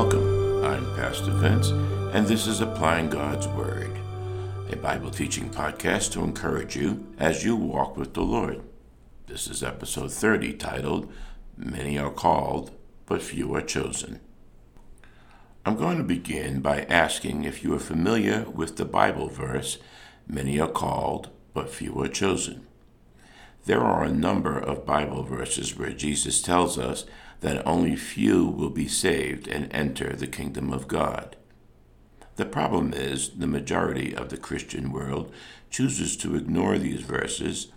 Welcome. I'm Pastor Vince, and this is Applying God's Word, a Bible teaching podcast to encourage you as you walk with the Lord. This is episode 30 titled, Many Are Called, but Few Are Chosen. I'm going to begin by asking if you are familiar with the Bible verse, Many are called, but few are chosen. There are a number of Bible verses where Jesus tells us that only few will be saved and enter the kingdom of God. The problem is the majority of the Christian world chooses to ignore these verses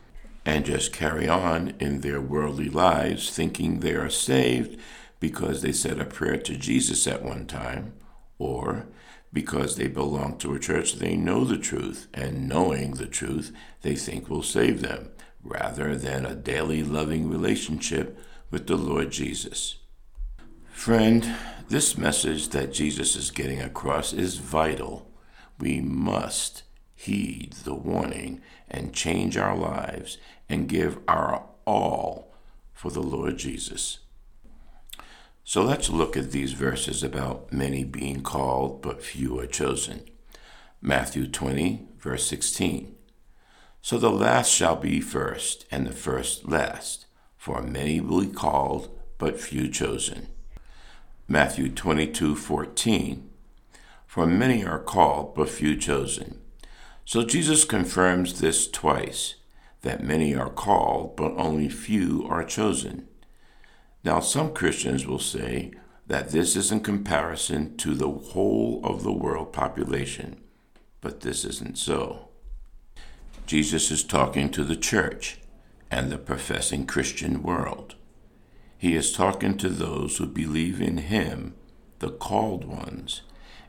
and just carry on in their worldly lives thinking they are saved because they said a prayer to Jesus at one time, or because they belong to a church they know the truth, and knowing the truth they think will save them, rather than a daily loving relationship with the Lord Jesus. Friend, this message that Jesus is getting across is vital. We must heed the warning and change our lives and give our all for the Lord Jesus. So let's look at these verses about many being called, but few are chosen. Matthew 20, verse 16. So the last shall be first, and the first last for many will be called, but few chosen. Matthew 22:14 For many are called, but few chosen. So Jesus confirms this twice, that many are called, but only few are chosen. Now some Christians will say that this is in comparison to the whole of the world population, but this isn't so. Jesus is talking to the church and the professing Christian world. He is talking to those who believe in Him, the called ones,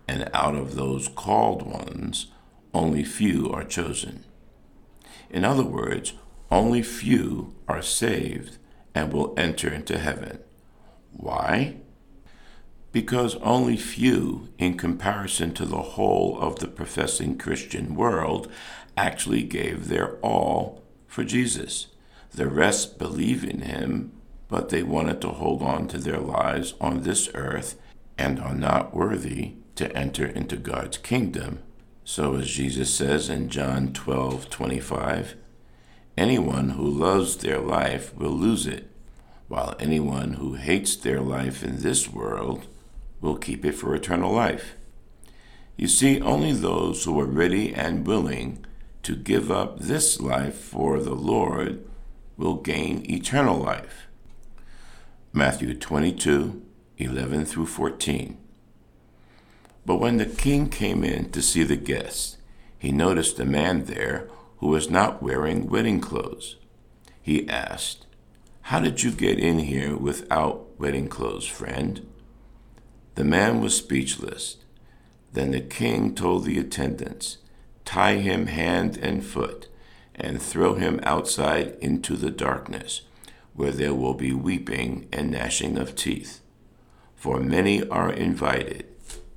and out of those called ones, only few are chosen. In other words, only few are saved and will enter into heaven. Why? Because only few, in comparison to the whole of the professing Christian world, actually gave their all for Jesus. The rest believe in him, but they wanted to hold on to their lives on this earth and are not worthy to enter into God's kingdom. So, as Jesus says in John 12 25, anyone who loves their life will lose it, while anyone who hates their life in this world will keep it for eternal life. You see, only those who are ready and willing to give up this life for the Lord will gain eternal life. Matthew 22 11 through 14. But when the king came in to see the guests, he noticed a man there who was not wearing wedding clothes. He asked, How did you get in here without wedding clothes, friend? The man was speechless. Then the king told the attendants, Tie him hand and foot and throw him outside into the darkness, where there will be weeping and gnashing of teeth. For many are invited,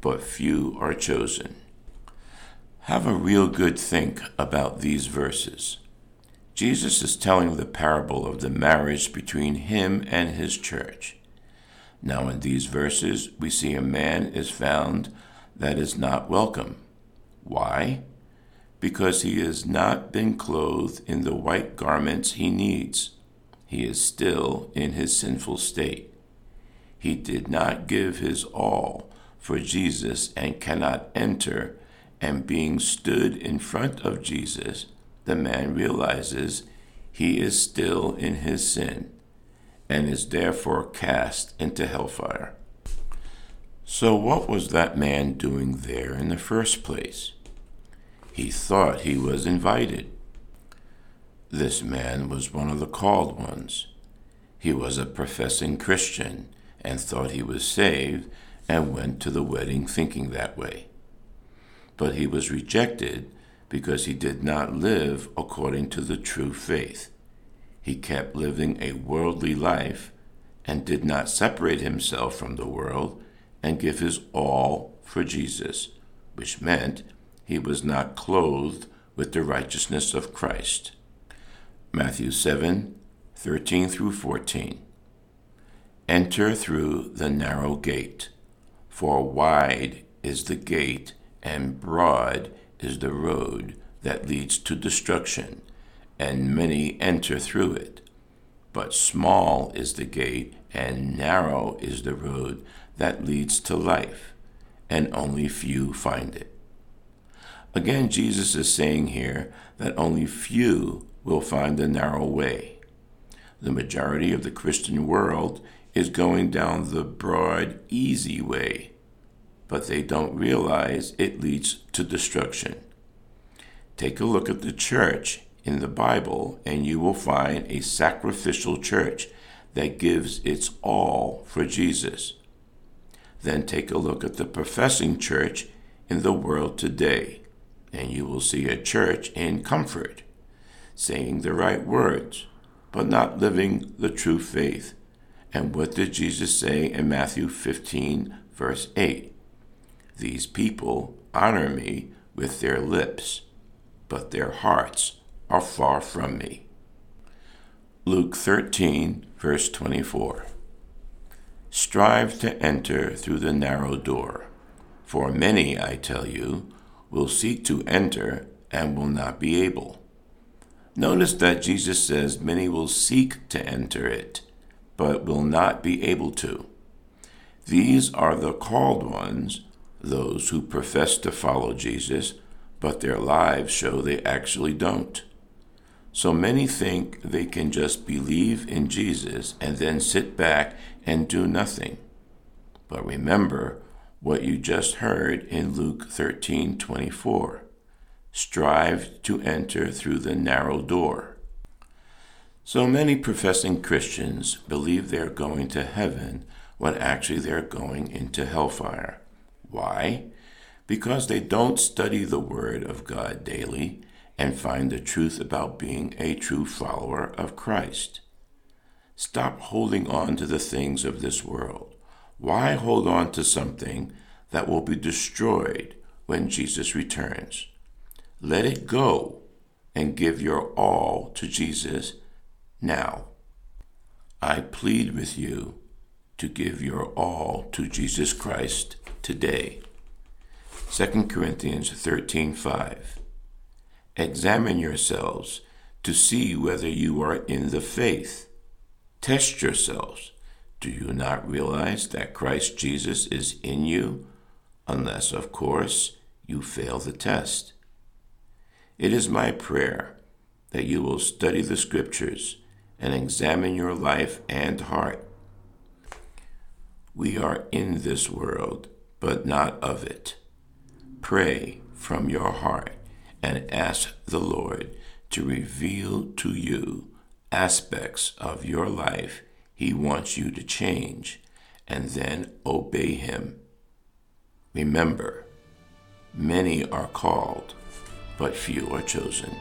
but few are chosen. Have a real good think about these verses. Jesus is telling the parable of the marriage between him and his church. Now, in these verses, we see a man is found that is not welcome. Why? because he has not been clothed in the white garments he needs. He is still in his sinful state. He did not give his all for Jesus and cannot enter, and being stood in front of Jesus, the man realizes he is still in his sin and is therefore cast into hellfire. So, what was that man doing there in the first place? He thought he was invited. This man was one of the called ones. He was a professing Christian and thought he was saved and went to the wedding thinking that way. But he was rejected because he did not live according to the true faith. He kept living a worldly life and did not separate himself from the world and give his all for Jesus, which meant he was not clothed with the righteousness of Christ. Matthew 7 13 through 14. Enter through the narrow gate, For wide is the gate, and broad is the road that leads to destruction, and many enter through it. But small is the gate, and narrow is the road that leads to life, and only few find it. Again, Jesus is saying here that only few will find the narrow way. The majority of the Christian world is going down the broad, easy way, but they don't realize it leads to destruction. Take a look at the church in the Bible, and you will find a sacrificial church that gives its all for Jesus. Then take a look at the professing church in the world today, and you will see a church in comfort, saying the right words, but not living the true faith. And what did Jesus say in Matthew 15, verse 8? These people honor me with their lips but their hearts are far from me. Luke 13, verse 24. Strive to enter through the narrow door, for many, I tell you, will seek to enter and will not be able. Notice that Jesus says many will seek to enter it, but will not be able to. These are the called ones, those who profess to follow Jesus but their lives show they actually don't. So many think they can just believe in Jesus and then sit back and do nothing. But remember what you just heard in Luke 13:24. Strive to enter through the narrow door. So many professing Christians believe they're going to heaven when actually they're going into hellfire. Why? because they don't study the Word of God daily and find the truth about being a true follower of Christ. Stop holding on to the things of this world. Why hold on to something that will be destroyed when Jesus returns? Let it go and give your all to Jesus now. I plead with you to give your all to Jesus Christ today. 2 Corinthians 13:5 Examine yourselves to see whether you are in the faith. Test yourselves. Do you not realize that Christ Jesus is in you, unless, of course, you fail the test? It is my prayer that you will study the Scriptures and examine your life and heart. We are in this world, but not of it. Pray from your heart and ask the Lord to reveal to you aspects of your life He wants you to change, and then obey Him. Remember, many are called, but few are chosen.